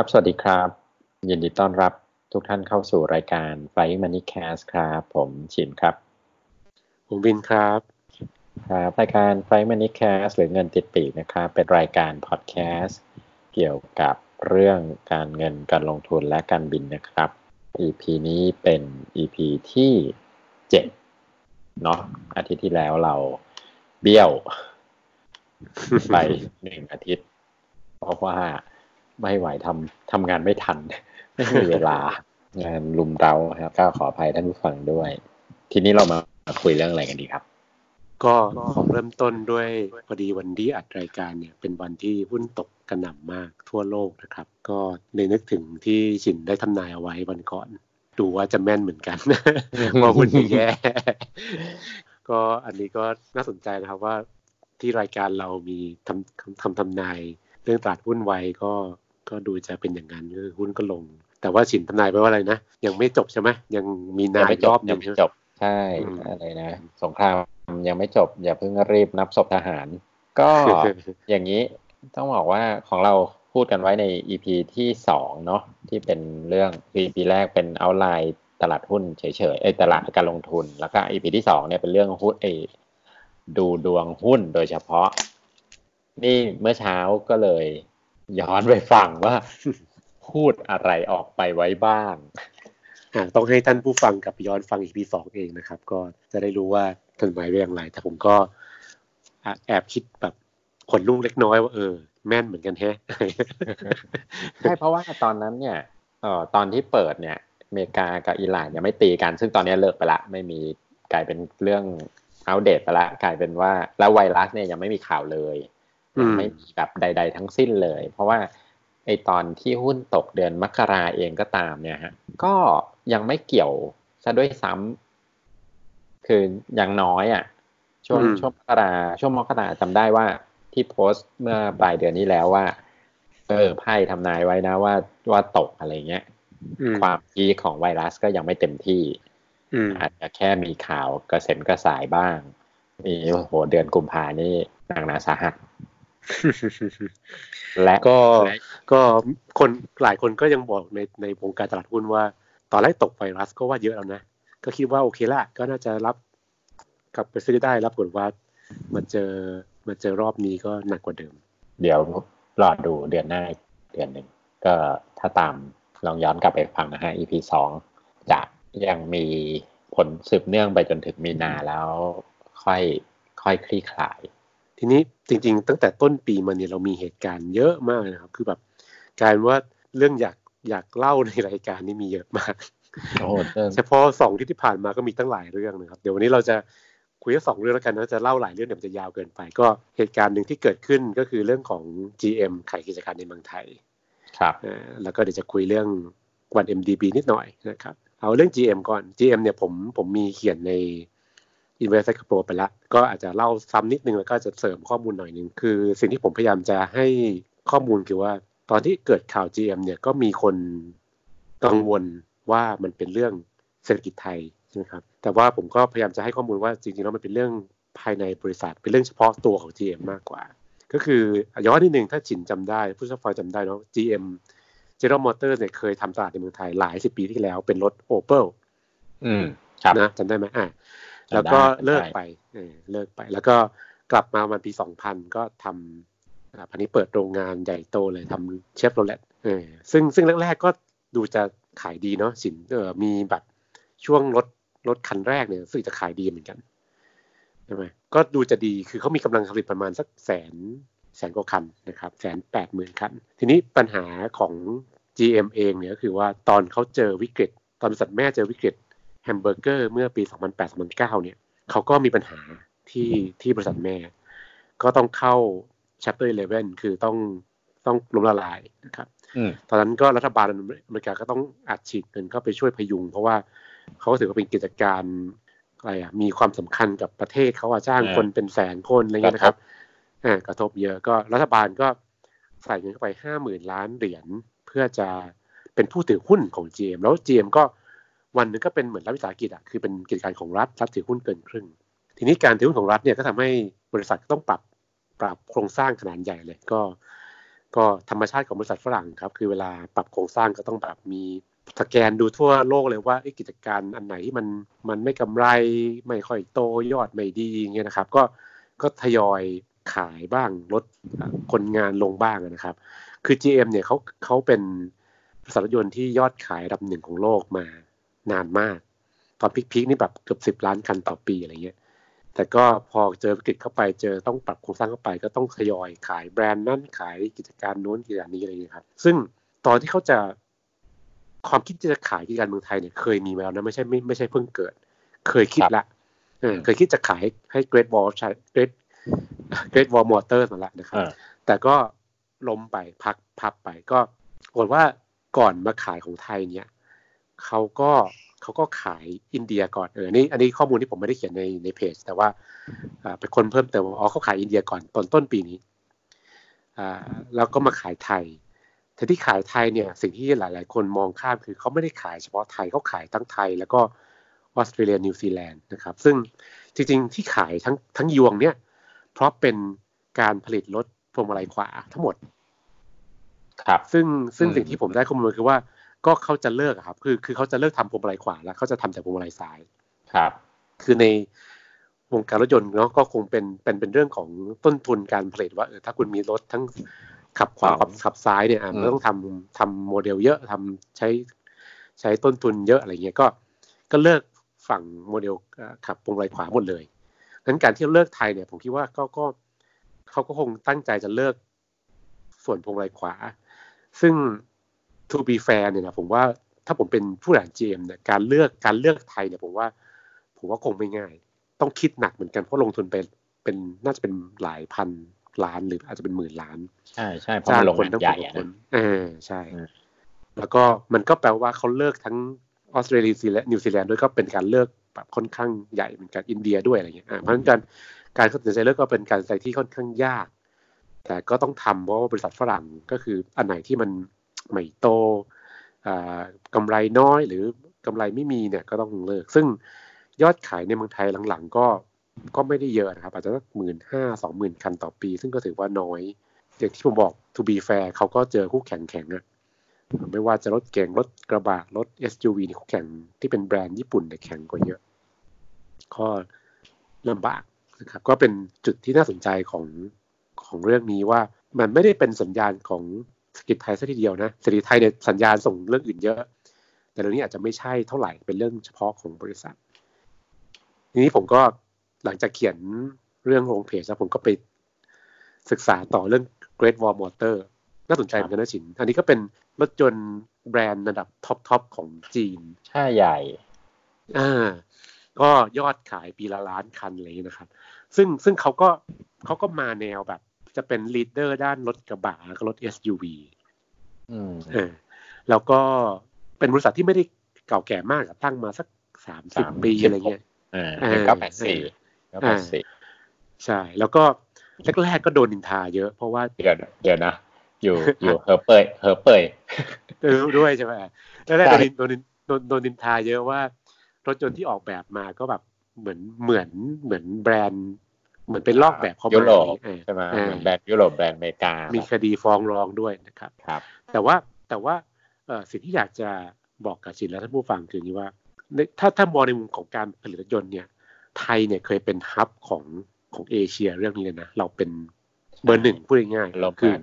ครับ สวัสดีครับ ยินดีต้อนรับทุกท่านเข้าสู่รายการ f i มันนี่แคสครับ ผมชินครับ ผมวินครับ ครับรายการ f i มันนี่แคสหรือเงินติดปีกนะครับ เป็นรายการพอดแคสต์เกี่ยวกับเรื่องการเงินการลงทุนและการบินนะครับ EP นี้เป็น EP ที่เจ็ดเนาะอาทิตย์ที่แล้วเราเบี้ยว ไปหนึ่งอาทิตย์ เพราะว่า ไม่ไหวทำทำงานไม่ทัน ไม่มีเวลางานลุมเราครับก็ขออภัยท่านผู้ฟังด้วย ทีนี้เรามาคุยเรื่องอะไรกันดีครับ ก็ขอเริ่มต้นด้วยพอดีวันที่อัดรายการเนี่ย เป็นวันที่หุ้นตกกระหน่ำมากทั่วโลกนะครับ ก็เลยนึกถึงที่ชินได้ทำนายเอาไว้วันก่อน ดูว่าจะแม่นเหมือนกันว่าหุ้นจะแย่ก็อันนี้ก็น่าสนใจนะครับว่าที่รายการเรามีทำทำทำนาย เรื่องตลาดหุ้นไว้ก็ ก็ดูจะเป็นอย่างนั้นคือหุ้นก็ลง แต่ว่าฉินทำนายไปว่าอะไรนะ ยังไม่จบใช่ไหมยังมีนายรอบยังไม่จบใช่อะไรนะ สงครามยังไม่จบ อย่าเพิ่งรีบนับศพทหาร ก็อย่างนี้ต้องบอกว่าของเราพูดกันไว้ใน EP ที่สองเนาะที่เป็นเรื่อง EP แรกเป็นเอาไลน์ตลาดหุ้นเฉยๆไอ้ตลาดการลงทุน แล้วก็ EP ที่สองเนี่ยเป็นเรื่องหุ้นไอ้ดูดวงหุ้นโดยเฉพาะ นี่เมื่อเช้าก็เลย ย้อนไปฟังว่า พูดอะไรออกไปไว้บ้างต้องให้ท่านผู้ฟังกับย้อนฟังอีพีสองเองนะครับ ก็จะได้รู้ว่าท่านหมายเรื่องอะไร แต่ผมก็แอบคิดแบบขนลุกเล็กน้อยว่าเออ แม่นเหมือนกันแฮะใช่เพราะว่าตอนนั้นเนี่ยเอ่อตอนที่เปิดเนี่ยอเมริกากับอิหร่านยังไม่ตีกัน ซึ่งตอนนี้เลิกไปละ ไม่มีกลายเป็นเรื่องอัปเดตไปละ กลายเป็นว่าแล้วไวรัสเนี่ยยังไม่มีข่าวเลย ไม่มีแบบใด ๆ ทั้งสิ้นเลย เพราะว่าไอตอนที่หุ้นตกเดือนมกราเองก็ตามเนี่ยฮะก็ยังไม่เกี่ยวซะด้วยซ้ำคืออย่างน้อยอะ ช่วงช่วงมกราช่วงมกราจำได้ว่าที่โพสต์เมื่อปลายเดือนนี้แล้วว่า เออไพ่ทำนายไว้นะว่าว่าตกอะไรเงี้ยความพีของไวรัสก็ยังไม่เต็มที่อาจจะแค่มีข่าวกระเซ็นกระสายบ้างมีโหเดือนกุมภานี่หนักหนาสาหัส และก็ก็คนหลายคนก็ยังบอกในในวงการตลาดหุ้นว่า ตอนแรกตกไวรัสก็ว่าเยอะแล้วนะ ก็คิดว่าโอเคละก็น่าจะรับกลับไปซื้อได้รับผลว่ามาเจอมาเจอรอบนี้ก็หนักกว่าเดิม เดี๋ยวรอดูเดือนหน้าเดือนหนึ่งก็ถ้าตามลองย้อนกลับไปฟังนะฮะ EP สองจะยังมีผลสืบเนื่องไปจนถึงมีนาแล้ว ค่อยค่อยคลี่คลาย ทีนี้จริง ๆ ตั้งแต่ต้นปีมาเนี่ยเรามีเหตุการณ์เยอะมากนะครับ คือแบบกลายว่าเรื่องอยากอยากเล่าในรายการนี้มีเยอะมากเฉพาะสองที่ที่ผ่านมาก็มีตั้งหลายเรื่องนะครับ เดี๋ยววันนี้เราจะคุยแค่สองเรื่องแล้วกันนะจะเล่าหลายเรื่องเดี๋ยวจะยาวเกินไป ก็เหตุการณ์หนึ่งที่เกิดขึ้นก็คือเรื่องของ GM ขายกิจการในเมืองไทย ครับแล้วก็เดี๋ยวจะคุยเรื่องวัน MDB นิดหน่อยนะครับ เอาเรื่อง GM ก่อน GM เนี่ยผมผมมีเขียนใน Invest c y c l e ไปแล้วก็อาจจะเล่าซ้ำนิดนึงแล้วก็จะเสริมข้อมูลหน่อยนึง คือสิ่งที่ผมพยายามจะให้ข้อมูลคือว่า ตอนที่เกิดข่าว GM เนี่ยก็มีคนกังวลว่ามันเป็นเรื่องเศรษฐกิจไทยใช่ไหมครับแต่ว่าผมก็พยายามจะให้ข้อมูลว่าจริงๆแล้วมันเป็นเรื่องภายในบริษัท เป็นเรื่องเฉพาะตัวของ GM มากกว่า ก็คือย้อนนิดนึงถ้าฉินจำได้ ผู้ชมฟังจำได้เนาะ GM General Motors เนี่ยเคยทำตลาดในเมืองไทยหลายสิบปีที่แล้วเป็นรถ Opel อืมครับนะจำได้ไหมอ่า แล้วก็เลิกไปเลิกไป แล้วก็กลับมาวันปีสองพันก็ทำพันนี้เปิดโรงงานใหญ่โตเลยทำเชฟโรเลตเออซึ่งซึ่งแรกๆก็ดูจะขายดีเนาะสินเออมีแบบช่วงรถรถคันแรกเนี่ยสึกจะขายดีเหมือนกันใช่ไหมก็ดูจะดีคือเขามีกำลังผลิตประมาณสักแสนแสนกว่าคันนะครับแสนแปดหมื่นคัน ทีนี้ปัญหาของ GM เองเนี่ยก็คือว่าตอนเขาเจอวิกฤต ตอนบริษัทแม่เจอวิกฤต แฮมเบอร์เกอร์เมื่อปี 2008-2009 เนี่ยเขาก็มีปัญหาที่ที่บริษัทแม่ ก็ต้องเข้า chapter 11 คือต้องต้องล้มละลายนะครับตอนนั้นก็รัฐบาลอเมริกาก็ต้องอัดฉีดเงินเข้าไปช่วยพยุง เพราะว่าเขาถือว่าเป็นกิจการอะไรอะมีความสำคัญกับประเทศเขาจ้างคนเป็นแสนคนอะไรเงี้ยนะครับอ่ากระทบเยอะก็รัฐบาลก็ใส่เงินเข้าไปห้าหมื่นล้านเหรียญเพื่อจะเป็นผู้ถือหุ้นของ GM แล้ว GM ก็ วันหนึ่งก็เป็นเหมือนรัฐวิสาหกิจอะคือเป็นกิจการของรัฐรัฐถือหุ้นเกินครึ่ง ทีนี้การถือหุ้นของรัฐเนี่ยก็ทำให้บริษัทต้องปรับปรับโครงสร้างขนาดใหญ่เลยก็ ก็ธรรมชาติของบริษัทฝรั่งครับ คือเวลาปรับโครงสร้างก็ต้องแบบมีสแกนดูทั่วโลกเลยว่ากิจการอันไหนที่มันมันไม่กำไรไม่ค่อยโตยอดไม่ดีเงี้ยนะครับ ก็ก็ทยอยขายบ้างลดคนงานลงบ้างนะครับ คือ GM เนี่ยเขาเขาเป็นบริษัทรถยนต์ที่ยอดขายดับหนึ่งของโลกมา นานมาก ตอนพิกๆนี่แบบเกือบสิบล้านคันต่อปีอะไรเงี้ยแต่ก็พอเจอวิกฤตเข้าไปเจอต้องปรับโครงสร้างเข้าไป ก็ต้องทยอยขายแบรนด์นั้นขายกิจการโน้นกิจการนี้อะไรเงี้ยครับ ซึ่งตอนที่เขาจะความคิดจะขายกิจการเมืองไทยเนี่ยเคยมีมาแล้วนะไม่ใช่ไม่ไม่ใช่เพิ่งเกิด เคยคิดละเออเคยคิดจะขายให้ Great Wall ใช้ Great Great Wall Motors มาแล้วนะครับแต่ก็ล้มไปพักพับไปก็ปรากฏว่าก่อนมาขายของไทยเนี่ย เขาก็เขาก็ขายอินเดียก่อนเออนี่อันนี้ข้อมูลที่ผมไม่ได้เขียนในในเพจ แต่ว่าเป็นคนเพิ่มเติมอ๋อเขาขายอินเดียก่อนตอนต้นปีนี้อ่าแล้วก็มาขายไทยแต่ที่ขายไทยเนี่ยสิ่งที่หลาย ๆ คนมองข้ามคือเขาไม่ได้ขายเฉพาะไทยเขาขายทั้งไทย แล้วก็ออสเตรเลียนิวซีแลนด์นะครับ ซึ่งจริง ๆ ที่ขายทั้งทั้งยวงเนี่ย เพราะเป็นการผลิตรถพวงมาลัยขวาทั้งหมด ครับ ซึ่งซึ่งสิ่งที่ผมได้ข้อมูลคือว่า ก็เขาจะเลิกครับ คือคือเขาจะเลิกทำพวงมาลัยขวาแล้วเขาจะทำแต่พวงมาลัยซ้ายครับ คือในวงการรถยนต์เนาะก็คงเป็นเป็นเป็นเรื่องของต้นทุนการผลิตว่าเออถ้าคุณมีรถทั้งขับขวาขับขับซ้ายเนี่ยมันต้องทำทำโมเดลเยอะทำใช้ใช้ต้นทุนเยอะอะไรเงี้ยก็ก็เลิกฝั่งโมเดลขับพวงมาลัยขวาหมดเลยงั้นการที่เลิกไทยเนี่ยผมคิดว่าก็ก็เขาก็คงตั้งใจจะเลิกส่วนพวงมาลัยขวา ซึ่ง to be fair เนี่ยนะผมว่าถ้าผมเป็นผู้บริหาร GM เนี่ยการเลือกการเลือกไทยเนี่ยผมว่า ผมว่าคงไม่ง่าย ต้องคิดหนักเหมือนกันเพราะลงทุนเป็นเป็นน่าจะเป็นหลายพันล้านหรืออาจจะเป็นหมื่นล้าน ใช่ใช่เพราะมันลงทุนใหญ่อะนะเออใช่ แล้วก็มันก็แปลว่าเขาเลิกทั้งออสเตรเลียและนิวซีแลนด์ด้วยก็เป็นการเลิกแบบค่อนข้างใหญ่เหมือนกันอินเดียด้วยอะไรเงี้ยเพราะฉะนั้นการการตัดสินใจเลิกก็เป็นการตัดสินใจที่ค่อนข้างยาก แต่ก็ต้องทำเพราะว่าบริษัทฝรั่งก็คืออันไหนที่มัน ไม่โตกำไรน้อยหรือกำไรไม่มีเนี่ยก็ต้องเลิก ซึ่งยอดขายในเมืองไทยหลังๆ ก็ก็ไม่ได้เยอะนะครับ อาจจะสักหมื่นห้าสองหมื่นคันต่อปี ซึ่งก็ถือว่าน้อยอย่างที่ผมบอก to be fair เขาก็เจอคู่แข่งแข่งอะไม่ว่าจะรถเก่งรถกระบะรถ SUV นี่คู่แข่งที่เป็นแบรนด์ญี่ปุ่นเนี่ยแข่งกว่าเยอะก็ลำบากนะครับก็เป็นจุดที่น่าสนใจของของเรื่องนี้ว่ามันไม่ได้เป็นสัญญาณของ เศรษฐกิจไทยซะทีเดียวนะเศรษฐกิจไทยเนี่ยสัญญาณส่งเรื่องอื่นเยอะ แต่เรื่องนี้อาจจะไม่ใช่เท่าไหร่เป็นเรื่องเฉพาะของบริษัท ทีนี้ผมก็หลังจากเขียนเรื่องลงเพจแล้วผมก็ไปศึกษาต่อเรื่อง Great Wall Motor น่าสนใจเหมือนกันนะชิน อันนี้ก็เป็นรถยนต์แบรนด์ระดับ top top ของจีนใช่ใหญ่ อ่า ก็ยอดขายปีละล้านคันเลยนะครับ ซึ่งซึ่งเขาก็เขาก็มาแนวแบบ จะเป็น leader ด้านรถกระบะแล้วก็รถ SUV อืมเออแล้วก็เป็นบริษัทที่ไม่ได้เก่าแก่มากตั้งมาสักสามสิบปีอะไรเงี้ยอ่าเก้าแปดสี่เก้าแปดสี่ใช่ แล้วก็แรกๆก็โดนนินทาเยอะเพราะว่าเดี๋ยวเดี๋ยวนะอยู่อยู่เฮอร์เปยเฮอร์เปยด้วยใช่ไหมแล้วแรกโดนโดนโดนโดนนินทาเยอะว่ารถยนต์ที่ออกแบบมาก็แบบเหมือนเหมือนเหมือนแบรนด์ เหมือนเป็นลอกแบบเขายุโรปใช่ไหมแบรนด์ยุโรปแบรนด์อเมริกา มีคดีฟ้องร้องด้วยนะครับครับ แต่ว่าแต่ว่าสิ่งที่อยากจะบอกกับชินและท่านผู้ฟังคือนี้ว่า ถ้าถ้ามองในมุมของการผลิตรถยนต์เนี่ย ไทยเนี่ยเคยเป็นฮับของของเอเชียเรื่องนี้เลยนะ เราเป็นเบอร์หนึ่งพูดง่ายๆเราคือ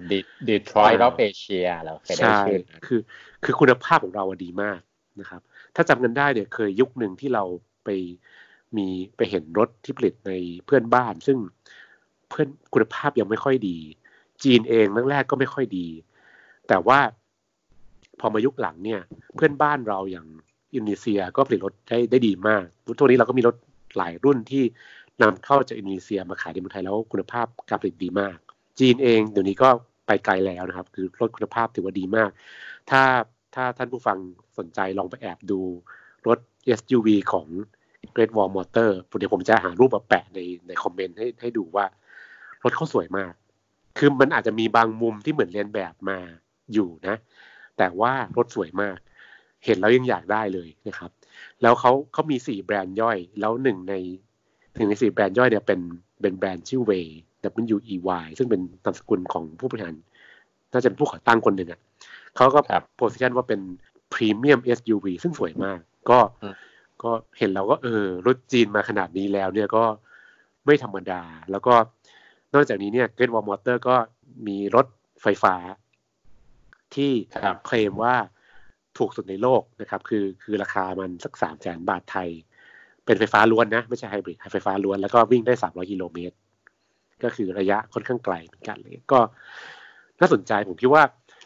ดีทรอยต์รอบเอเชียเราเคยได้ชื่อคือคือคุณภาพของเราดีมากนะครับ ถ้าจำกันได้เนี่ยเคยยุคหนึ่งที่เราไป มีไปเห็นรถที่ผลิตในเพื่อนบ้าน ซึ่งเพื่อนคุณภาพยังไม่ค่อยดี จีนเองแรกๆก็ไม่ค่อยดี แต่ว่าพอมายุคหลังเนี่ย เพื่อนบ้านเราอย่างอินโดนีเซียก็ผลิตรถได้ได้ดีมากทุกนี้เราก็มีรถหลายรุ่นที่นำเข้าจากอินโดนีเซียมาขายในเมืองไทยแล้วคุณภาพการผลิตดีมาก จีนเองเดี๋ยวนี้ก็ไปไกลแล้วนะครับ คือรถคุณภาพถือว่าดีมาก ถ้าถ้าท่านผู้ฟังสนใจลองไปแอบดูรถ SUV ของ Great Wall Motor เดี๋ยวผมจะหารูปมาแปะในในคอมเมนต์ให้ให้ดูว่า รถเขาสวยมาก คือมันอาจจะมีบางมุมที่เหมือนเรียนแบบมาอยู่นะ แต่ว่ารถสวยมาก เห็นแล้วยังอยากได้เลยนะครับ แล้วเขาเขามีสี่แบรนด์ย่อย แล้วหนึ่งในหนึ่งในสี่แบรนด์ย่อยเนี่ยเป็นเป็นแบรนด์ชื่อ Way W E Y ซึ่งเป็นนามสกุลของผู้บริหารน่าจะเป็นผู้ก่อตั้งคนหนึ่งอะเขาก็ครับโพสิชันว่าเป็นพรีเมียม SUV ซึ่งสวยมาก ก็อืม ก็เห็นแล้วก็เออรถจีนมาขนาดนี้แล้วเนี่ยก็ไม่ธรรมดา แล้วก็นอกจากนี้เนี่ย Great Wall Motor ก็มีรถไฟฟ้า ที่ครับเคลมว่าถูกสุดในโลกนะครับ คือคือราคามันสักสามแสนบาทไทย เป็นไฟฟ้าล้วนนะ ไม่ใช่ไฮบริดไฟฟ้าล้วนแล้วก็วิ่งได้สามร้อยกิโลเมตร ก็คือระยะค่อนข้างไกลเหมือนกันเลยก็น่าสนใจผมคิดว่า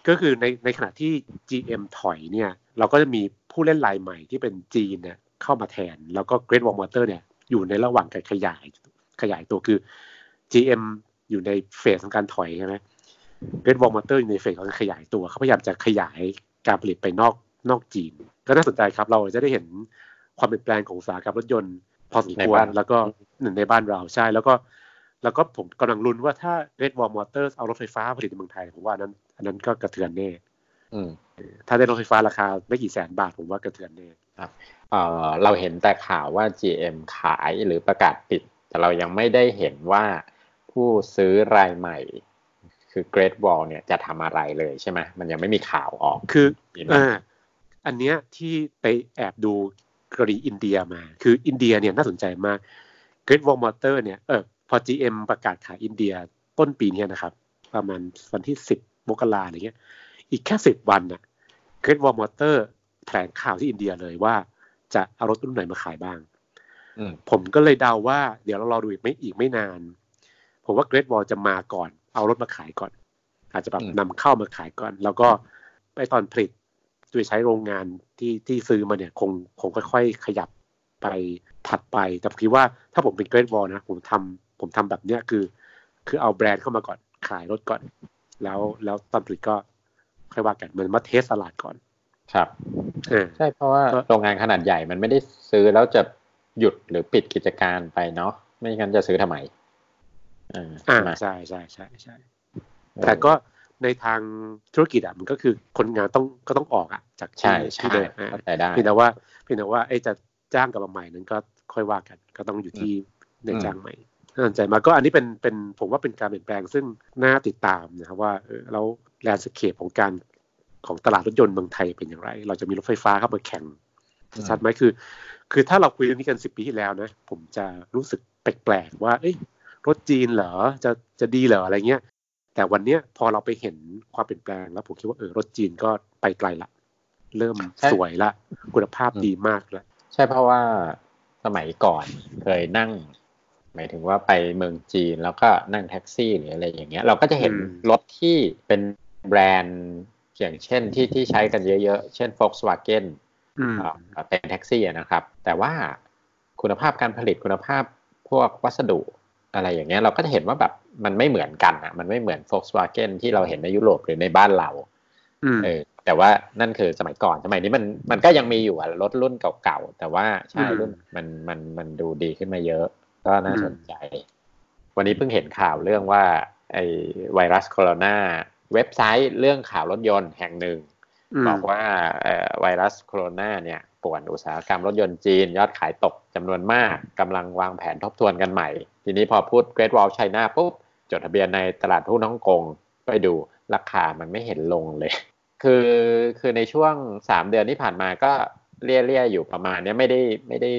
ก็คือในในขณะที่ GM ถอยเนี่ย เราก็จะมีผู้เล่นรายใหม่ที่เป็นจีนเนี่ย เข้ามาแทน แล้วก็ Great Wall Motor เนี่ยอยู่ในระหว่างการขยายขยายตัวคือ GM อยู่ในเฟสของการถอยใช่ไหม Great Wall Motor อยู่ในเฟสของการขยายตัวเขาพยายามจะขยายการผลิตไปนอกนอกจีน ก็น่าสนใจครับเราจะได้เห็นความเปลี่ยนแปลงของอุตสาหกรรมรถยนต์พอสมในควรบ้านแล้วก็หนึ่งในบ้านเราใช่แล้วก็แล้วก็ผมกำลังลุ้นว่าถ้า Great Wall Motors เอารถไฟฟ้าผลิตในเมืองไทย ผมว่าอันนั้น อันนั้นก็กระเทือนแน่อืม ถ้าได้รถไฟฟ้าราคาไม่กี่แสนบาทผมว่ากระเทือนแน่เอ่อเราเห็นแต่ข่าวว่า GM ขายหรือประกาศปิด แต่เรายังไม่ได้เห็นว่าผู้ซื้อรายใหม่ คือ Great Wall เนี่ยจะทำอะไรเลยใช่ไหมมันยังไม่มีข่าวออกคือมีไหมอ่าอันเนี้ยที่ไปแอบดูกรณีอินเดียมา คืออินเดียเนี่ยน่าสนใจมาก Great Wall Motor เนี่ยเออพอ GM ประกาศขายอินเดียต้นปีเนี้ยนะครับ ประมาณวันที่สิบมกราอะไรเงี้ย อีกแค่สิบวันน่ะ Great Wall Motor แถลงข่าวที่อินเดียเลยว่า จะเอารถรุ่นไหนมาขายบ้างอืมผมก็เลยเดาว่า เดี๋ยวเรารอดูอีกไม่อีกไม่นาน ผมว่า Great Wall จะมาก่อน เอารถมาขายก่อน อาจจะแบบนำเข้ามาขายก่อน แล้วก็ไปตอนผลิตโดยใช้โรงงานที่ที่ซื้อมาเนี่ย คงคงค่อยๆขยับไปถัดไป แต่ผมคิดว่าถ้าผมเป็น Great Wall นะผมทำผมทำแบบเนี้ยคือ คือเอาแบรนด์เข้ามาก่อนขายรถก่อน แล้วแล้วตอนผลิตก็ ค่อยว่ากันเหมือนมาเทสตลาดก่อน ครับเออใช่เพราะว่าโรงงานขนาดใหญ่มันไม่ได้ซื้อแล้วจะหยุดหรือปิดกิจการไปเนาะไม่งั้นจะซื้อทำไมอ่าอ่าใช่ไหมใช่ใช่ใช่ใช่แต่ก็ในทางธุรกิจอะมันก็คือคนงานต้องก็ต้องออกอะ จากที่ใช่ใช่ที่เดิมอ่าเข้าใจได้เพียงแต่ว่าเพียงแต่ว่าไอ้จะจ้างกลับมาใหม่นั้นก็ค่อยว่ากัน ก็ต้องอยู่ที่ในอืมจ้างใหม่น่าสนใจมากก็อันนี้เป็นเป็นผมว่าเป็นการเปลี่ยนแปลงซึ่งน่าติดตามนะครับว่าเออแล้ว แลนด์สเคปของการของตลาดรถยนต์เมืองไทยเป็นอย่างไร เราจะมีรถไฟฟ้าเข้ามาแข่งชัดไหมคือ คือถ้าเราคุยเรื่องนี้กันสิบปีที่แล้วนะ ผมจะรู้สึกแปลกๆว่า เอ้ยรถจีนเหรอจะจะดีเหรออะไรเงี้ย แต่วันเนี้ยพอเราไปเห็นความเปลี่ยนแปลงแล้ว ผมคิดว่าเออรถจีนก็ไปไกลละ เริ่มใช่สวยละ คุณภาพอืมดีมากละใช่เพราะว่าสมัยก่อนเคยนั่ง หมายถึงว่าไปเมืองจีนแล้วก็นั่งแท็กซี่หรืออะไรอย่างเงี้ย เราก็จะเห็นรถที่เป็น แบรนด์อย่างเช่นที่ที่ใช้กันเยอะๆ เช่น Volkswagen อืมเอ่อเป็นแท็กซี่อะนะครับ แต่ว่าคุณภาพการผลิตคุณภาพพวกวัสดุอะไรอย่างเงี้ยเราก็จะเห็นว่าแบบมันไม่เหมือนกันอะ มันไม่เหมือน Volkswagen ที่เราเห็นในยุโรปหรือในบ้านเราอืมเออแต่ว่านั่นคือสมัยก่อนสมัยนี้มันมันก็ยังมีอยู่อะรถรุ่นเก่าๆ แต่ว่าใช่อืมรุ่นมันมันมันดูดีขึ้นมาเยอะ ก็น่าอืมสนใจ วันนี้เพิ่งเห็นข่าวเรื่องว่า ไอไวรัสโคโรนา เว็บไซต์เรื่องข่าวรถยนต์แห่งหนึ่งมบอกว่าเอ่อไวรัสโคโรนาเนี่ยป่วนอุตสาหกรรมรถยนต์จีน ยอดขายตกจำนวนมากกำลังวางแผนทบทวนกันใหม่ ทีนี้พอพูด Great Wall China ปุ๊บ จดทะเบียนในตลาดหุ้นฮ่องกงไปดูราคามันไม่เห็นลงเลย คือคือในช่วงสามเดือนที่ผ่านมาก็เลี่ยเลี่ยๆอยู่ประมาณเนี้ยไม่ได้ไม่ได้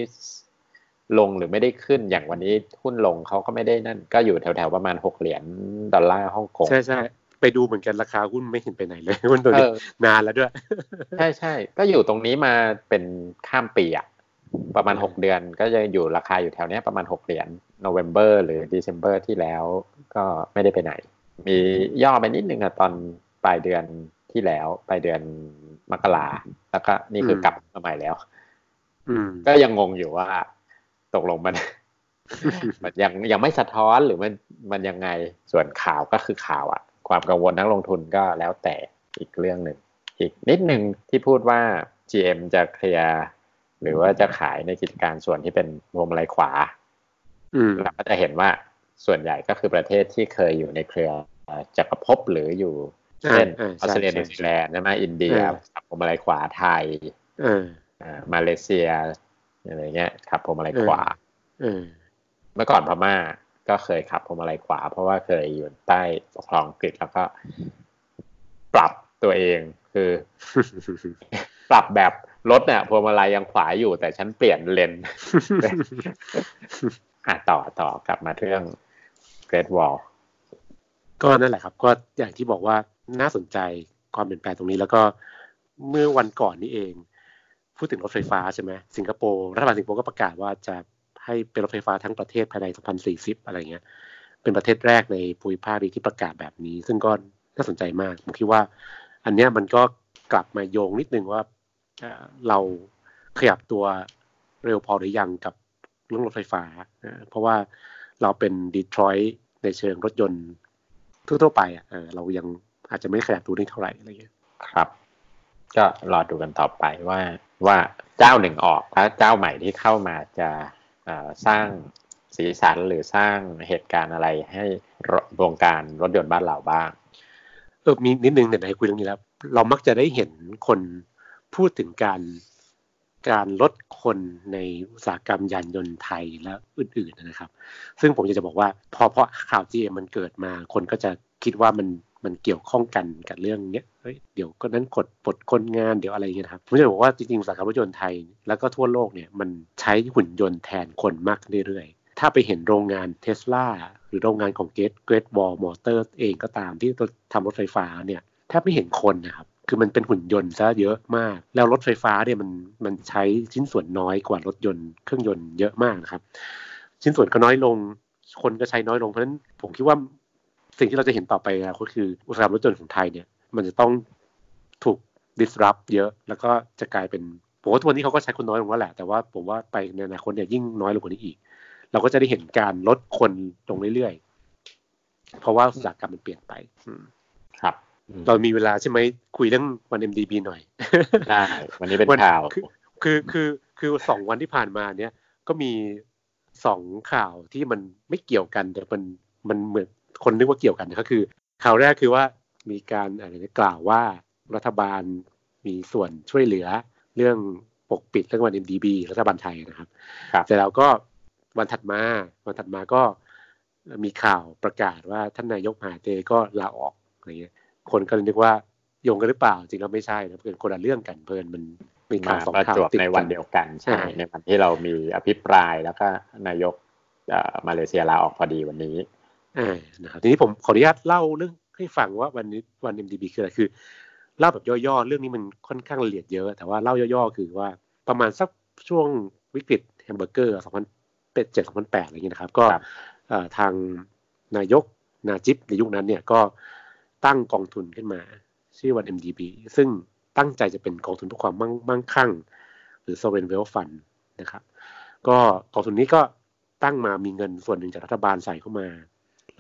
ลงหรือไม่ได้ขึ้นอย่างวันนี้หุ้นลงเขาก็ไม่ได้นั่นก็อยู่แถวๆประมาณหกเหรียญดอลลาร์ฮ่องกงใช่ใช่ ไปดูเหมือนกันราคาหุ้นไม่เห็นไปไหนเลยมันตัวเอนี้อนานแล้วด้วย ใช่ใช่ก็อยู่ตรงนี้มาเป็นข้ามปีอะประมาณหกเดือน ก็จะอยู่ราคาอยู่แถวเนี้ยประมาณหกเหรียญโนเวม ber หรือ December ที่แล้วก็ไม่ได้ไปไหน มีย่อไปนิดนึงอะตอนปลายเดือนที่แล้วปลายเดือนมกราแล้วก็นี่คือมกลับมาใหม่แล้วอืมก็ยังงงอยู่ว่า ตกลงมันมันยังยังไม่สะท้อนหรือมันมันยังไงส่วนข่าวก็คือข่าวอะ ความกังวลนักลงทุนก็แล้วแต่อีกเรื่องหนึ่ง อีกนิดหนึ่งที่พูดว่า GM จะเคลียร์หรือว่าจะขายในกิจการส่วนที่เป็นพวงมาลัยขวาอืมเราก็จะเห็นว่าส่วนใหญ่ก็คือประเทศที่เคยอยู่ในเครือจักรภพหรืออยู่เช่นออ่าอสเตรเลียใช่นิวซีแลนด์ใช่ไหมอินเดียเออขับพวงมาลัยขวาไทยเอออ่ามาเลเซียอะไรเงี้ยขับพวงมาลัยขวาเออเมื่อก่อนพม่า ก็เคยขับพวงมาลัยขวา เพราะว่าเคยอยู่ใต้ปกครองอังกฤษแล้วก็ ปรับตัวเองคือ ปรับแบบรถเนี่ยพวงมาลัยยังขวาอยู่ แต่ฉันเปลี่ยนเลนอะต่อต่อกลับมาเรื่อง Great Wall ก็นั่นแหละครับ ก็อย่างที่บอกว่าน่าสนใจความเปลี่ยนแปลงตรงนี้แล้วก็เมื่อวันก่อนนี้เอง พูดถึงรถไฟฟ้าใช่ไหมสิงคโปร์รัฐบาลสิงคโปร์ก็ประกาศว่าจะ ให้เป็นรถไฟฟ้าทั้งประเทศภายใน 2040 อะไรเงี้ย เป็นประเทศแรกในภูมิภาคที่ประกาศแบบนี้ ซึ่งก็น่าสนใจมาก ผมคิดว่า อันเนี้ยมันก็กลับมาโยงนิดนึงว่าเราขยับตัวเร็วพอหรือยังกับเรื่องรถไฟฟ้า เพราะว่าเราเป็นดีทรอยต์ในเชิงรถยนต์ทั่วๆไปอะเรายังอาจจะไม่ขยับตัวได้เท่าไหร่อะไรเงี้ยครับ ก็รอดูกันต่อไปว่าว่าเจ้าหนึ่งออกถ้าเจ้าใหม่ที่เข้ามาจะ สร้างสีสันหรือสร้างเหตุการณ์อะไรให้วงการรถยนต์บ้านเราบ้างเออมีนิดนึงไหนคุยเรื่องนี้แล้ว เรามักจะได้เห็นคนพูดถึงการการลดคนในอุตสาหกรรมยานยนต์ไทยและอื่นๆนะครับ ซึ่งผมจะบอกว่าพอเพราะข่าว GM มันเกิดมา คนก็จะคิดว่ามัน มันเกี่ยวข้องกันกับเรื่องเนี้ยเฮ้ยเดี๋ยวก็นั้นกดปลดคนงานเดี๋ยวอะไรเงี้ยครับผมจะบอกว่าจริงๆอุตสาหกรรมรถยนต์ไทย แล้วก็ทั่วโลกเนี่ยมันใช้หุ่นยนต์แทนคนมากเรื่อยๆ ถ้าไปเห็นโรงงานเทสลาหรือโรงงานของเกตเกรดบอลมอเตอร์เองก็ตามที่ทำรถไฟฟ้าเนี่ยแทบไม่เห็นคนนะครับคือมันเป็นหุ่นยนต์ซะเยอะมาก แล้วรถไฟฟ้าเนี่ยมันมันใช้ชิ้นส่วนน้อยกว่ารถยนต์เครื่องยนต์เยอะมากนะครับ ชิ้นส่วนก็น้อยลงคนก็ใช้น้อยลงเพราะฉะนั้นผมคิดว่า สิ่งที่เราจะเห็นต่อไปนะก็คืออุตสาหกรรมรถยนต์ของไทยเนี่ย มันจะต้องถูก disrupt เยอะ แล้วก็จะกลายเป็นผมว่าทุกวันนี้เขาก็ใช้คนน้อยลงแล้วแหละ แต่ว่าผมว่าไปในอนาคตเนี่ยยิ่งน้อยลงกว่านี้อีก เราก็จะได้เห็นการลดคนลงเรื่อยๆ เพราะว่าอุตสาหกรรมมันเปลี่ยนไปครับเรามีเวลาใช่ไหมคุยเรื่องวัน MDB หน่อยได้วันนี้เป็นข่าว คือคือคือสองวันที่ผ่านมาเนี้ยก็มีสองข่าวที่มันไม่เกี่ยวกันแต่มันมันเหมือน คนนึกว่าเกี่ยวกันก็คือข่าวแรกคือว่ามีการอะไรกล่าวว่ารัฐบาลมีส่วนช่วยเหลือเรื่องปกปิดเรื่องวัน MDB รัฐบาลไทยนะครับเสร็จแล้วก็วันถัดมาวันถัดมาก็มีข่าวประกาศว่าท่านนายกมหาเตก็ลาออกอะไรเงี้ย คนก็เลยนึกว่าโยงกันหรือเปล่า จริงแล้วไม่ใช่นะเป็นคนละเรื่องกันเพลินมันมีข่าวสองข่าวติดในวันเดียวกันใช่ในวันที่เรามีอภิปรายแล้วก็นายกมาเลเซียลาออกพอดีวันนี้ อ่านะครับทีนี้ผมขออนุญาตเล่าเรื่องให้ฟังว่าวันนี้วันเอ็มดีบีคืออะไรคือเล่าแบบย่อๆเรื่องนี้มันค่อนข้างละเอียดเยอะ แต่ว่าเล่าย่อๆคือว่าประมาณสักช่วงวิกฤตแฮมเบอร์เกอร์สองพันเป็ดเจ็ดสองพันแปดอะไรเงี้ยนะครับ ก็ทางนายกนาจิบในยุคนั้นเนี่ยก็ตั้งกองทุนขึ้นมา ชื่อว่า MDB ซึ่งตั้งใจจะเป็นกองทุนเพื่อความมั่งคั่ง หรือ sovereign wealth fund นะครับ ก็กองทุนนี้ก็ตั้งมามีเงินส่วนหนึ่งจากรัฐบาลใส่เข้ามา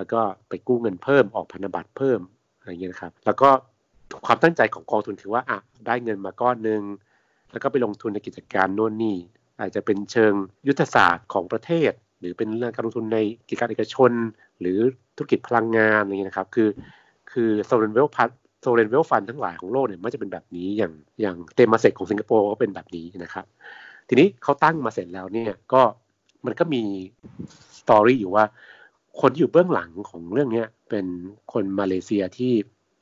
แล้วก็ไปกู้เงินเพิ่มออกพันธบัตรเพิ่มอะไรเงี้ยนะครับแล้วก็ความตั้งใจของกองทุนคือว่าอะได้เงินมาก้อนหนึ่งแล้วก็ไปลงทุนในกิจการโน่นนี่อาจจะเป็นเชิงยุทธศาสตร์ของประเทศ หรือเป็นเรื่องการลงทุนในกิจการเอกชน หรือธุรกิจพลังงานอะไรเงี้ยนะครับ คือ คือโซเรนเวลพัทโซเรนเวลฟันทั้งหลายของโลกเนี่ยไม่จะเป็นแบบนี้อย่างอย่างเตมมาเซกของสิงคโปร์ก็เป็นแบบนี้นะครับ ทีนี้เขาตั้งมาเสร็จแล้วเนี่ยก็มันก็มีstory อยู่ว่า คนที่อยู่เบื้องหลังของเรื่องนี้เป็นคนมาเลเซียที่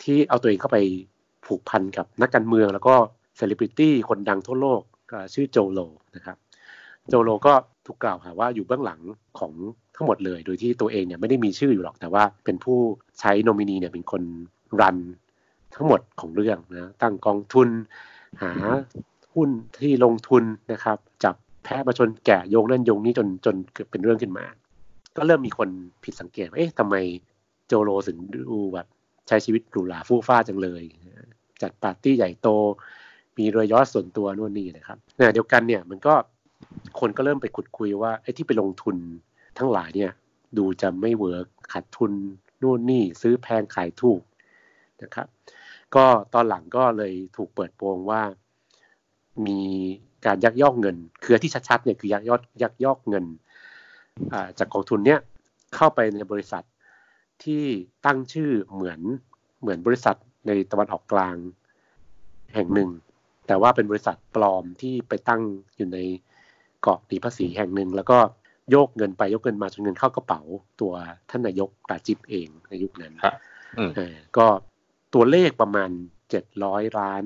ที่เอาตัวเองเข้าไปผูกพันกับนักการเมือง แล้วก็เซเลบริตี้คนดังทั่วโลกชื่อโจโลนะครับ โจโลก็ถูกกล่าวหาว่าอยู่เบื้องหลังของทั้งหมดเลย โดยที่ตัวเองเนี่ยไม่ได้มีชื่ออยู่หรอก แต่ว่าเป็นผู้ใช้โนมินีเนี่ยเป็นคน run ทั้งหมดของเรื่องนะตั้งกองทุนหาหุ้นที่ลงทุนนะครับ จับแพ้มาชนแกะโยงนั่นโยงนี้จนจนเกิดเป็นเรื่องขึ้นมา ก็เริ่มมีคนผิดสังเกตว่าเอ๊ะทำไมโจโรถึงดูแบบใช้ชีวิตหรูหราฟู่ฟ้าจังเลย จัดปาร์ตี้ใหญ่โต มีเรือยอชส่วนตัวนู่นนี่นะครับเดียวกันเนี่ยมันก็คนก็เริ่มไปขุดคุยว่าไอ้ที่ไปลงทุนทั้งหลายเนี่ยดูจะไม่เวิร์กขาดทุนนู่นนี่ซื้อแพงขายถูกนะครับ ก็ตอนหลังก็เลยถูกเปิดโปงว่ามีการยักยอกเงิน คือที่ชัดๆเนี่ยคือยักยอกยักยอกเงิน จากกองทุนเนี้ยเข้าไปในบริษัทที่ตั้งชื่อเหมือนเหมือนบริษัทในตะวันออกกลางแห่งหนึ่ง แต่ว่าเป็นบริษัทปลอมที่ไปตั้งอยู่ในเกาะหนีภาษีแห่งหนึ่ง แล้วก็โยกเงินไปโยกเงินมาจนเงินเข้ากระเป๋าตัวท่านนายกตาจิบเองในยุคนั้นก็ตัวเลขประมาณเจ็ดร้อยล้าน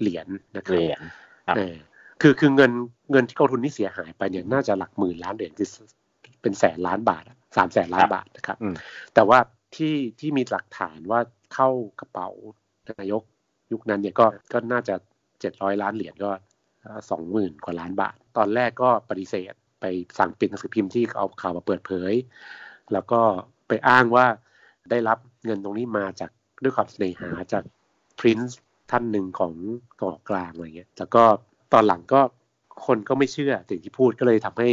เหรียญนะครับเหรียญครับเออคือคือเงินเงินที่กองทุนนี้เสียหายไปเนี่ยน่าจะหลักหมื่นล้านเหรียญคือ เป็นแสนล้านบาทสามแสนล้านบาทนะครับอืมแต่ว่าที่ที่มีหลักฐานว่าเข้ากระเป๋านายกยุคนั้นเนี่ยก็ก็น่าจะเจ็ดร้อยล้านเหรียญก็สองหมื่นกว่าล้านบาท ตอนแรกก็ปฏิเสธไปสั่งปิดหนังสือพิมพ์ที่เอาข่าวมาเปิดเผย แล้วก็ไปอ้างว่าได้รับเงินตรงนี้มาจากด้วยความเสน่หาจากพรินซ์ท่านหนึ่งของเกาะกลางอะไรเงี้ยแล้วก็ตอนหลังก็ คนก็ไม่เชื่อสิ่งที่พูดก็เลยทำให้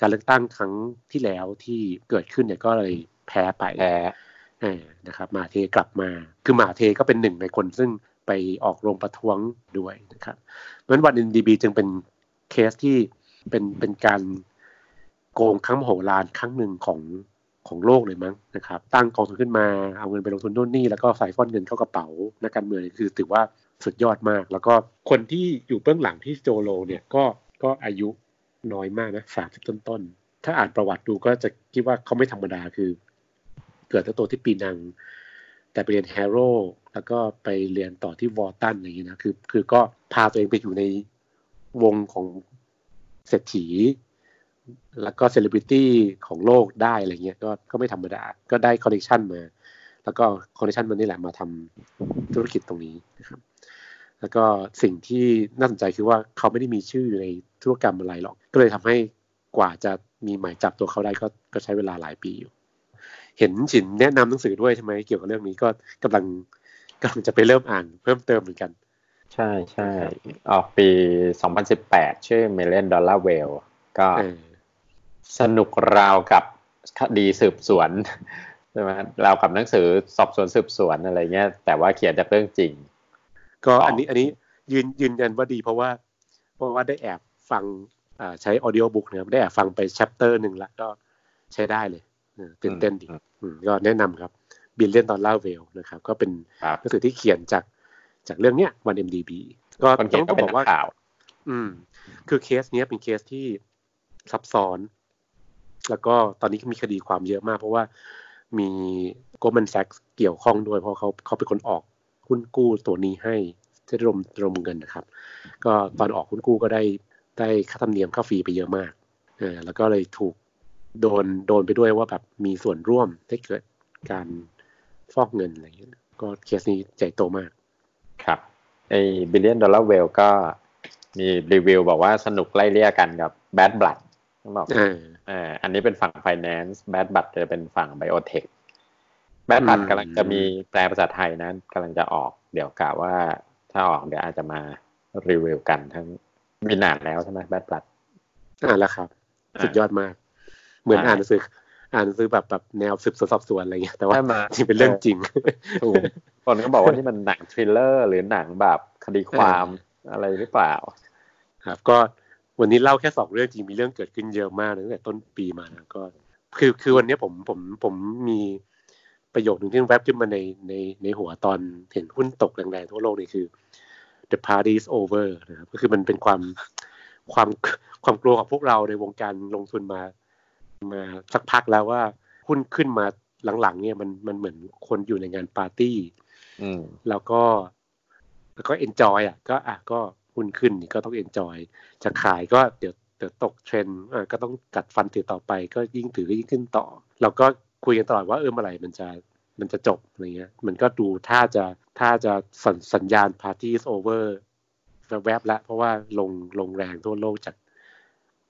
การเลือกตั้งครั้งที่แล้วที่เกิดขึ้นเนี่ยก็เลยแพ้ไปแพ้เออนะครับมาเทกลับมา คือมาเทก็เป็นหนึ่งในคนซึ่งไปออกโรงประท้วงด้วยนะครับเพราะฉะนั้นวัน NDB จึงเป็นเคสที่เป็นเป็นการโกงครั้งมโหฬารครั้งหนึ่งของของโลกเลยมั้งนะครับ ตั้งกองทุนขึ้นมาเอาเงินไปลงทุนโน่นนี่แล้วก็ใส่ฟอนเงินเข้ากระเป๋านักการเมืองคือถือว่า สุดยอดมาก แล้วก็คนที่อยู่เบื้องหลังที่โจโลเนี่ยก็ก็อายุน้อยมากนะสามสิบต้นๆ ถ้าอ่านประวัติดูก็จะคิดว่าเขาไม่ธรรมดาคือ เกิดตั้งตัวที่ปีนัง แต่ไปเรียน Harrow แล้วก็ไปเรียนต่อที่ Wharton อะไรอย่างนี้นะคือคือก็พาตัวเองไปอยู่ในวงของเศรษฐี แล้วก็เซเลบริตี้ของโลกได้อะไรเงี้ยก็ก็ไม่ธรรมดา ก็ได้ connection มา แล้วก็ connection มันนี่แหละมาทำธุรกิจตรงนี้นะครับ แล้วก็สิ่งที่น่าสนใจคือว่าเขาไม่ได้มีชื่ออยู่ในธุรกรรมอะไรหรอก ก็เลยทำให้กว่าจะมีหมายจับตัวเขาได้ก็ก็ใช้เวลาหลายปีอยู่ เห็นฉินแนะนำหนังสือด้วยใช่ไหมเกี่ยวกับเรื่องนี้ก็กำลังกำลังจะไปเริ่มอ่านเพิ่มเติมเหมือนกัน ใช่ใช่ออกปี 2018 ชื่อ Million Dollar Whale ก็เออสนุกราวกับคดีสืบสวนใช่ไหมราวกับหนังสือสอบสวนสืบสวนอะไรเงี้ยแต่ว่าเขียนจากเรื่องจริง ก็ต่ออัอันนี้อันนี้ยืนยืนยันว่าดีเพราะว่า เพราะว่าได้แอบฟังอ่าใช้ audiobook นะครับได้แอบฟังไป chapter หนึ่งละก็ใช้ได้เลยเออตื่นเต้นดีอืมอืมก็แนะนำครับ Billion Dollar Whale นะครับ ก็เป็นครับหนังสือที่เขียนจากจากเรื่องเนี้ยวัน MDB ก็คนเขียนก็ต้องเป็นบอกนักว่านักข่าว อืม คือเคสเนี้ยเป็นเคสที่ซับซ้อน แล้วก็ตอนนี้ก็มีคดีความเยอะมาก เพราะว่ามี Goldman Sachs เกี่ยวข้องด้วยเพราะเขาเขาเป็นคนออก หุ้นกู้ตัวนี้ให้ที่รวมรวมเงินนะครับ ก็ตอนออกหุ้นกู้ก็ได้ได้ค่าธรรมเนียมค่าฟรีไปเยอะมากเออแล้วก็เลยถูกโดนโดนไปด้วยว่าแบบมีส่วนร่วมให้เกิดการฟอกเงินอะไรอย่างเงี้ยก็เคสนี้ใหญ่โตมาก ครับไอ้ Billion Dollar Whale ก็มีรีวิวบอกว่าสนุกไล่เลี่ยกันกับ Bad Blood ต้องบอกเอออ่าอันนี้เป็นฝั่ง finance bad b u t จะเป็นฝั่ง biotech bad b u t อืมกำลังจะมีแปลภาษาไทยนะกำลังจะออก เดี๋ยวกะว่าถ้าออกเดี๋ยวอาจจะมารีวิวกันทั้งมีนานแล้วใช่ไหม bad b u t อ่านแล้วครับอ่าสุดยอดมาก เหมือนอ่าอ่านหนังสืออ่านหนังสือแบบแบบแนวสืบสวนสอบสวนอะไรเงี้ยแต่ว่าได้มาจริงเป็นเรื่องจริงถูกคนก็บอกว่านี่มันหนังทริลเลอร์ หรือหนังแบบคดีความอะไรหรือเปล่า ครับ ก็วันนี้เล่าแค่สองเรื่องจริงมีเรื่องเกิดขึ้นเยอะมากตั้งแต่ต้นปีมานะก็คือคือวันนี้ผมผมผมมี ประโยคหนึ่งที่แวบขึ้นมาในในในหัวตอนเห็นหุ้นตกแรงๆทั่วโลกนี่คือ the party is over นะครับก็คือมันเป็นความความความกลัวของพวกเราในวงการลงทุนมามาสักพักแล้วว่าหุ้นขึ้นมาหลังๆ เนี่ยมันมันเหมือนคนอยู่ในงานปาร์ตี้อืมแล้วก็ แล้วก็ enjoy อะ ก็อะก็หุ้นขึ้นนี่ก็ต้อง enjoyจะขายก็เดี๋ยวเดี๋ยวตกเทรนด์อะก็ต้องกัดฟันถือต่อไป ก็ยิ่งถือก็ยิ่งขึ้นต่อเราก็ คุยกันตลอดว่าเออเมื่อไหร่มันจะมันจะจบอะไรเงี้ย มันก็ดูถ้าจะถ้าจะสัญสัญญาณ party is over แวบๆแล้วเพราะว่าลงลงแรงทั่วโลกจาก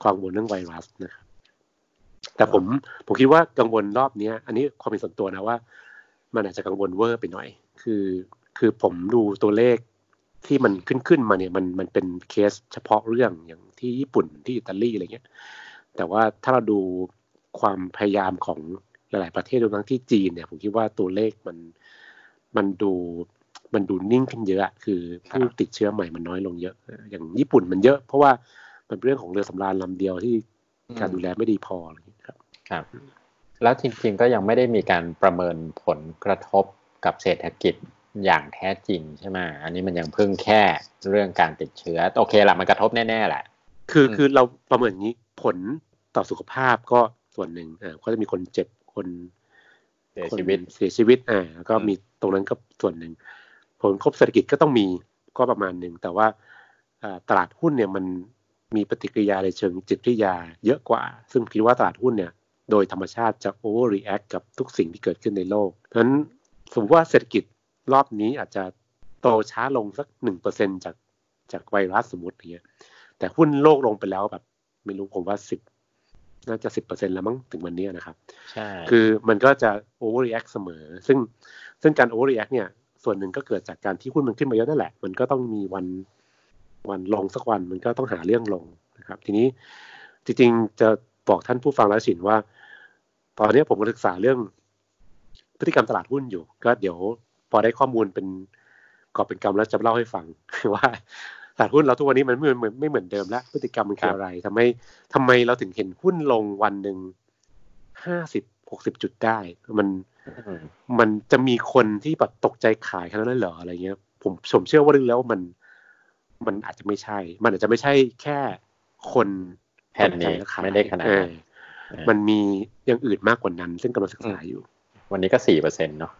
ความกังวลเรื่องไวรัสนะครับ แต่ผมผมคิดว่ากังวลรอบเนี้ยอันนี้ความเป็นส่วนตัวนะว่า มันอาจจะกังวลเวอร์ไปหน่อย คือคือผมดูตัวเลขที่มันขึ้นขึ้นมาเนี่ยมันมันเป็นเคสเฉพาะเรื่องอย่างที่ญี่ปุ่นที่อิตาลีอะไรเงี้ย แต่ว่าถ้าเราดูความพยายามของ หลาย ๆ ประเทศรวมทั้งที่จีนเนี่ยผมคิดว่าตัวเลขมันมันดูมันดูนิ่งขึ้นเยอะอะคือผู้ติดเชื้อใหม่มันน้อยลงเยอะ อย่างญี่ปุ่นมันเยอะ เพราะว่ามันเป็นเรื่องของเรือสำราญลำเดียวที่การดูแลไม่ดีพออะไรอย่างเงี้ยครับครับ แล้วจริงๆก็ยังไม่ได้มีการประเมินผลกระทบกับเศรษฐกิจอย่างแท้จริงใช่ไหมอันนี้มันยังเพิ่งแค่เรื่องการติดเชื้อ โอเคละมันกระทบแน่ๆแหละ คืออืมคือเราประเมินอย่างนี้ผลต่อสุขภาพก็ส่วนหนึ่งอ่าก็จะมีคนเจ็บ คนเสียชีวิตเสียชีวิตอ่าแล้วก็มีตรงนั้นก็ส่วนหนึ่งผลกระทบเศรษฐกิจก็ต้องมีก็ประมาณหนึ่งแต่ว่าตลาดหุ้นเนี่ยมันมีปฏิกิริยาในเชิงจิตวิทยาเยอะกว่า ซึ่งคิดว่าตลาดหุ้นเนี่ยโดยธรรมชาติจะ overreact กับทุกสิ่งที่เกิดขึ้นในโลกเพราะฉะนั้นสมมติว่าเศรษฐกิจรอบนี้อาจจะโตช้าลงสักหนึ่งเปอร์เซ็นจากจากไวรัสสมมติเนี้ยแต่หุ้นโลกลงไปแล้วแบบ ไม่รู้ผมว่าสิบ น่าจะสิบเปอร์เซ็นแล้วมั้งถึงวันนี้นะครับ ใช่ คือมันก็จะ overreact เสมอ ซึ่งซึ่งการ overreact เนี่ย ส่วนหนึ่งก็เกิดจากการที่หุ้นมันขึ้นมาเยอะนั่นแหละ มันก็ต้องมีวันวันลงสักวัน มันก็ต้องหาเรื่องลงนะครับ ทีนี้จริงๆจะบอกท่านผู้ฟังแล้วสินว่า ตอนนี้ผมก็ศึกษาเรื่องพฤติกรรมตลาดหุ้นอยู่ ก็เดี๋ยวพอได้ข้อมูลเป็นกอบเป็นกรรมแล้วจะเล่าให้ฟังว่า ตลาดหุ้นเราทุกวันนี้มันไม่เหมือนไม่เหมือนเดิมแล้ว พฤติกรรมมันคืออะไรทำให้ทำไมเราถึงเห็นหุ้นลงวันหนึ่งห้าสิบหกสิบจุดได้ มันมันจะมีคนที่แบบตกใจขายขนาดนั้นเหรออะไรเงี้ย ผมผมเชื่อว่าลึกแล้วมัน มันอาจจะไม่ใช่ มันอาจจะไม่ใช่แค่คนแผ่นนี้ไม่ได้ขนาดนั้นมันมีอย่างอื่นมากกว่านั้น ซึ่งกำลังศึกษาอยู่ วันนี้ก็สี่เปอร์เซ็นต์เนาะ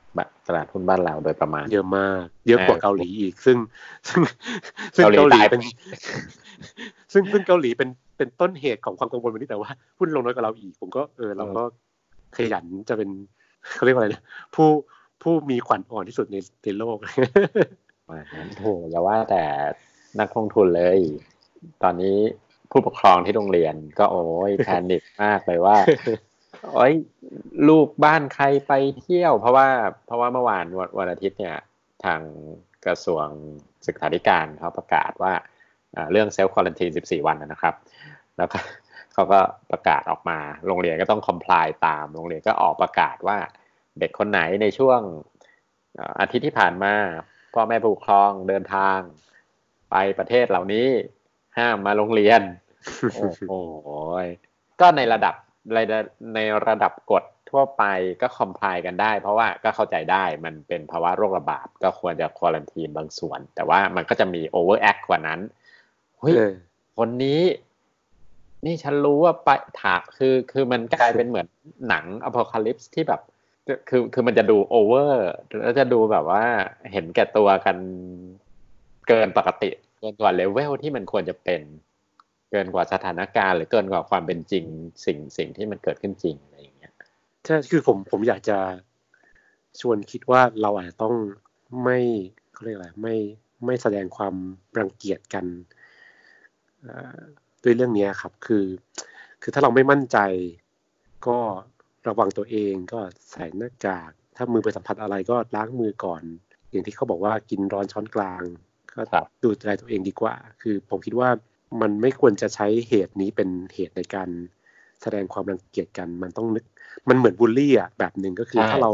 ตลาดหุ้นบ้านเราโดยประมาณ เยอะมาก เยอะกว่าเกาหลีอีกซึ่งซึ่ง ซึ่งเกาหลีเป็น ซึ่งซึ่งเกาหลีเป็นเป็นต้นเหตุของความกังวลวันนี้แต่ว่าหุ้นลงน้อยกว่าเราอีก ผมก็เออเราก็ขยันจะเป็นเขาเรียกว่าอะไรนะผู้ผู้มีขวัญอ่อนที่สุดในในโลกโอ้อย่าว่าแต่นักลงทุนเลย ตอนนี้ผู้ปกครองที่โรงเรียนก็โอ้ย panic มากเลยว่า โอ้ยลูกบ้านใครไปเที่ยว เพราะว่าเพราะว่าเมื่อวานวันอาทิตย์เนี่ย ทางกระทรวงศึกษาธิการเขาประกาศว่าเรื่อง self quarantine 14 วันนะครับ แล้วก็เขาก็ประกาศออกมา โรงเรียนก็ต้อง comply ตาม โรงเรียนก็ออกประกาศว่าเด็กคนไหนในช่วงอาทิตย์ที่ผ่านมาพ่อแม่ผู้ปกครองเดินทาง ไปประเทศเหล่านี้ห้ามมาโรงเรียน โอ้โหก็ในระดับ ในระดับกฎทั่วไปก็ comply กันได้ เพราะว่าก็เข้าใจได้มันเป็นภาวะโรคระบาดก็ควรจะ quarantine บางส่วน แต่ว่ามันก็จะมี overact กว่านั้นเฮ้ยคนนี้ นี่ฉันรู้ว่าไปถากคือคือมันกลายเป็นเหมือนหนัง apocalypse ที่แบบคือคือมันจะดู over แล้วจะดูแบบว่าเห็นแก่ตัวกันเกินปกติเกินกว่าเลเวลที่มันควรจะเป็น เกินกว่าสถานการณ์ หรือเกินกว่าความเป็นจริง สิ่งสิ่งที่มันเกิดขึ้นจริงอะไรอย่างเงี้ยใช่คือผมผมอยากจะชวนคิดว่าเราอาจจะต้องไม่เขาเรียกอะไรไม่ไม่แสดงความรังเกียจกันด้วยเรื่องนี้ครับ คือ คือถ้าเราไม่มั่นใจ ก็ระวังตัวเองก็ใส่หน้ากาก ถ้ามือไปสัมผัสอะไรก็ล้างมือก่อน อย่างที่เขาบอกว่ากินร้อนช้อนกลาง ก็ดูแลตัวเองดีกว่า คือผมคิดว่า มันไม่ควรจะใช้เหตุนี้เป็นเหตุในการแสดงความรังเกียจกัน มันต้องนึก มันเหมือนบูลลี่อะแบบหนึ่งก็คือถ้าเรา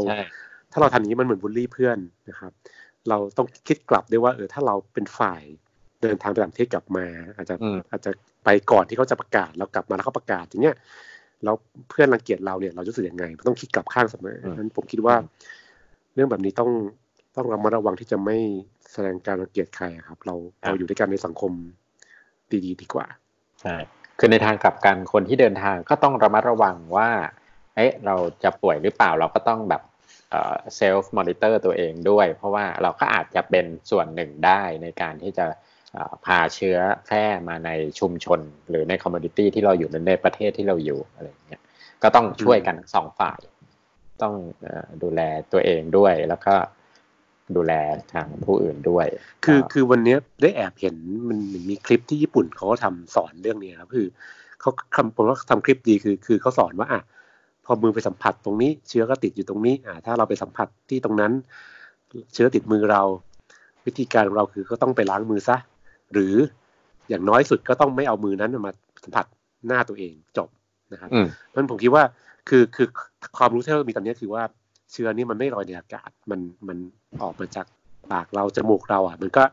ถ้าเราทำอย่างนี้มันเหมือนบูลลี่เพื่อนนะครับ เราต้องคิดกลับด้วยว่าเออถ้าเราเป็นฝ่ายเดินทางไปต่างประเทศกลับมา อาจจะอาจจะไปก่อนที่เขาจะประกาศแล้วกลับมาแล้วเขาประกาศอย่างเงี้ยแล้วเพื่อนรังเกียจเราเนี่ยเราจะรู้สึกยังไงต้องคิดกลับข้างเสมอฉะนั้นผมคิดว่า เรื่องแบบนี้ต้องต้องระมัดระวังที่จะไม่แสดงการรังเกียจใครครับ เราเราอยู่ด้วยกันในสังคม ดีๆ ดีกว่าใช่คือในทางกลับกันคนที่เดินทางก็ต้องระมัดระวังว่าเอ๊ะเราจะป่วยหรือเปล่าเราก็ต้องแบบ self-monitor ตัวเองด้วย เพราะว่าเราก็อาจจะเป็นส่วนหนึ่งได้ในการที่จะพาเชื้อแพร่มาในชุมชน หรือใน community ที่เราอยู่ในประเทศที่เราอยู่อะไรเงี้ยก็ต้องช่วยกันสองฝ่าย ต้องดูแลตัวเองด้วย แล้วก็ ดูแลทางผู้อื่นด้วย คือคือวันนี้ได้แอบเห็นมันมีคลิปที่ญี่ปุ่นเขาทำสอนเรื่องนี้ครับคือเขาคำผมว่าทำคลิปดีคือ คือเขาสอนว่าอะพอมือไปสัมผัสตรงนี้ เชื้อก็ติดอยู่ตรงนี้อ่าถ้าเราไปสัมผัสที่ตรงนั้น เชื้อติดมือเรา วิธีการของเราคือก็ต้องไปล้างมือซะหรืออย่างน้อยสุดก็ต้องไม่เอามือนั้นมาสัมผัสหน้าตัวเองจบนะครับนั้นผมคิดว่าคือคือความรู้ที่เรามีตอนนี้คือว่า เชื้อนี้มันไม่ลอยในอากาศ มันมันออกมาจากปากเราจมูกเราอะ มันก็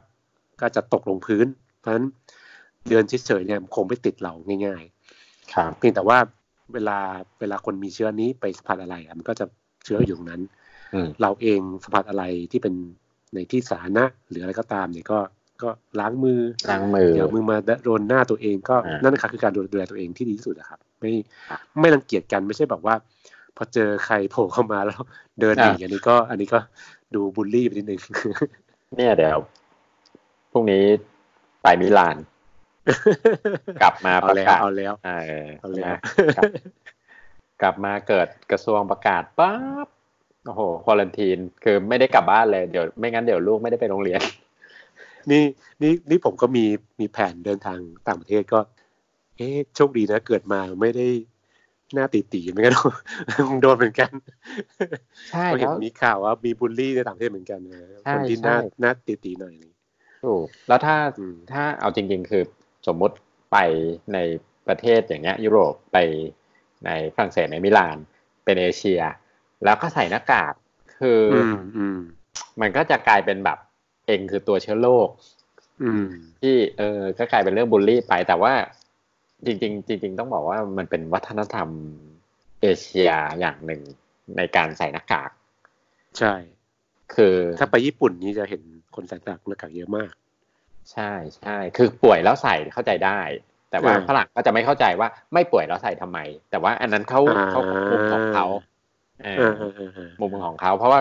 ก็จะตกลงพื้น เพราะฉะนั้นเดินเฉยๆเนี่ยคงไม่ติดเราง่าย ๆ ครับเพียงแต่ว่าเวลาเวลาคนมีเชื้อนี้ไปสัมผัสอะไรมันก็จะเชื้ออยู่นั้นเราเองสัมผัสอะไรที่เป็นในที่สาธารณะหรืออะไรก็ตามเนี่ยก็ก็ล้างมือล้างมือเดี๋ยวมือมาโดนหน้าตัวเองก็นั่นนะครับคือการดูแลตัวเองที่ดีที่สุดนะครับ ไม่ไม่รังเกียจกันไม่ใช่แบบว่า พอเจอใครโผล่เข้ามาแล้ว เดินหนีอันนี้ก็ อันนี้ก็ดูบูลลี่ไปนิดนึงเนี่ยเดี๋ยวพรุ่งนี้ไปมิลาน กลับมาประกาศเอาแล้วเออเอาแล้วกลับมาเกิดกระทรวงประกาศปั๊บโอ้โหควอลันทีน คือไม่ได้กลับบ้านเลยเดี๋ยวไม่งั้นเดี๋ยวลูกไม่ได้ไปโรงเรียน นี่นี่นี่ผมก็มีมีแผนเดินทางต่างประเทศก็ เอ๊โชคดีนะ เกิดมาไม่ได้ หน้าตีตีเหมือนกันโดนเหมือนกันใช่เห็นมีข่าวว่ามีบูลลี่ในต่างประเทศเหมือนกันคนที่หน้าหน้าตีตีหน่อยนี่ถูกแล้วถ้าถ้าเอาจริง ๆ คือสมมุติไปในประเทศอย่างเงี้ย ยุโรปไปในฝรั่งเศสในมิลาน เป็นเอเชีย แล้วก็ใส่หน้ากากคือมันก็จะกลายเป็นแบบเองคือตัวเชื้อโรคที่เออก็กลายเป็นเรื่องบูลลี่ไปแต่ว่า จริงๆจริงๆต้องบอกว่ามันเป็นวัฒนธรรมเอเชียอย่างหนึ่งในการใส่หน้ากาก ใช่ คือถ้าไปญี่ปุ่นนี้จะเห็นคนใส่หน้ากากเยอะมาก ใช่ใช่คือป่วยแล้วใส่เข้าใจได้ แต่ว่าฝรั่งก็จะไม่เข้าใจว่าไม่ป่วยแล้วใส่ทำไม แต่ว่าอันนั้นเขาเขามุมของเขามุมของเขา เพราะว่า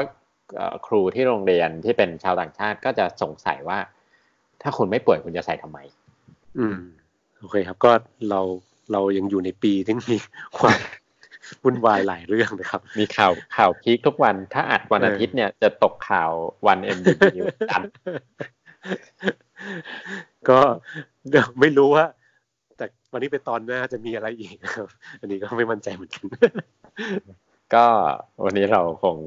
ครูที่โรงเรียนที่เป็นชาวต่างชาติก็จะสงสัยว่า ถ้าคุณไม่ป่วยคุณจะใส่ทำไม อืม โอเคครับ ก็เราเรายังอยู่ในปีที่มีความวุ่นวายหลายเรื่องนะครับ มีข่าวข่าวพีคทุกวันถ้าอัดวันอาทิตย์เนี่ยจะตกข่าววันเอ็มดีกันก็เดี๋ยวไม่รู้ว่า แต่วันนี้เป็นตอนหน้าจะมีอะไรอีกครับ อันนี้ก็ไม่มั่นใจเหมือนกัน ก็วันนี้เราคง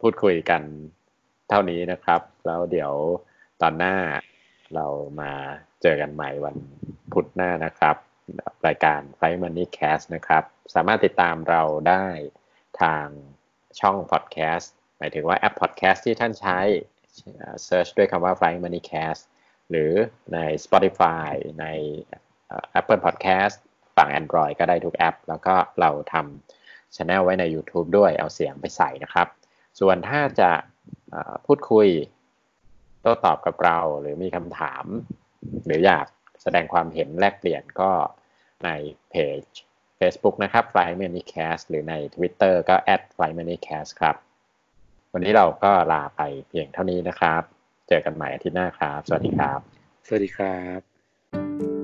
พูดคุยกันเท่านี้นะครับ แล้วเดี๋ยวตอนหน้าเรามา เจอกันใหม่วันพุธหน้านะครับ รายการ f i g h Money Cast นะครับ สามารถติดตามเราได้ทางช่องพอดแคสต์หมายถึงว่าแอปพอดแคสต์ที่ท่านใช้ search ด้วยคำว่า Flying Money Cast หรือใน Spotify ใน Apple Podcast ฝั่ง Android ก็ได้ทุกแอป แล้วก็เราทำช anel ไว้ใน YouTube ด้วยเอาเสียงไปใส่นะครับ ส่วนถ้าจะพูดคุย โต้ตอบกับเราหรือมีคำถาม หรืออยากแสดงความเห็นแลกเปลี่ยนก็ในเพจ Facebook นะครับ Fly m a n y Cast หรือใน Twitter ก็ @fly m a n y cast ครับ วันนี้เราก็ลาไปเพียงเท่านี้นะครับ เจอกันใหม่อาทิตย์หน้าครับ สวัสดีครับ สวัสดีครับ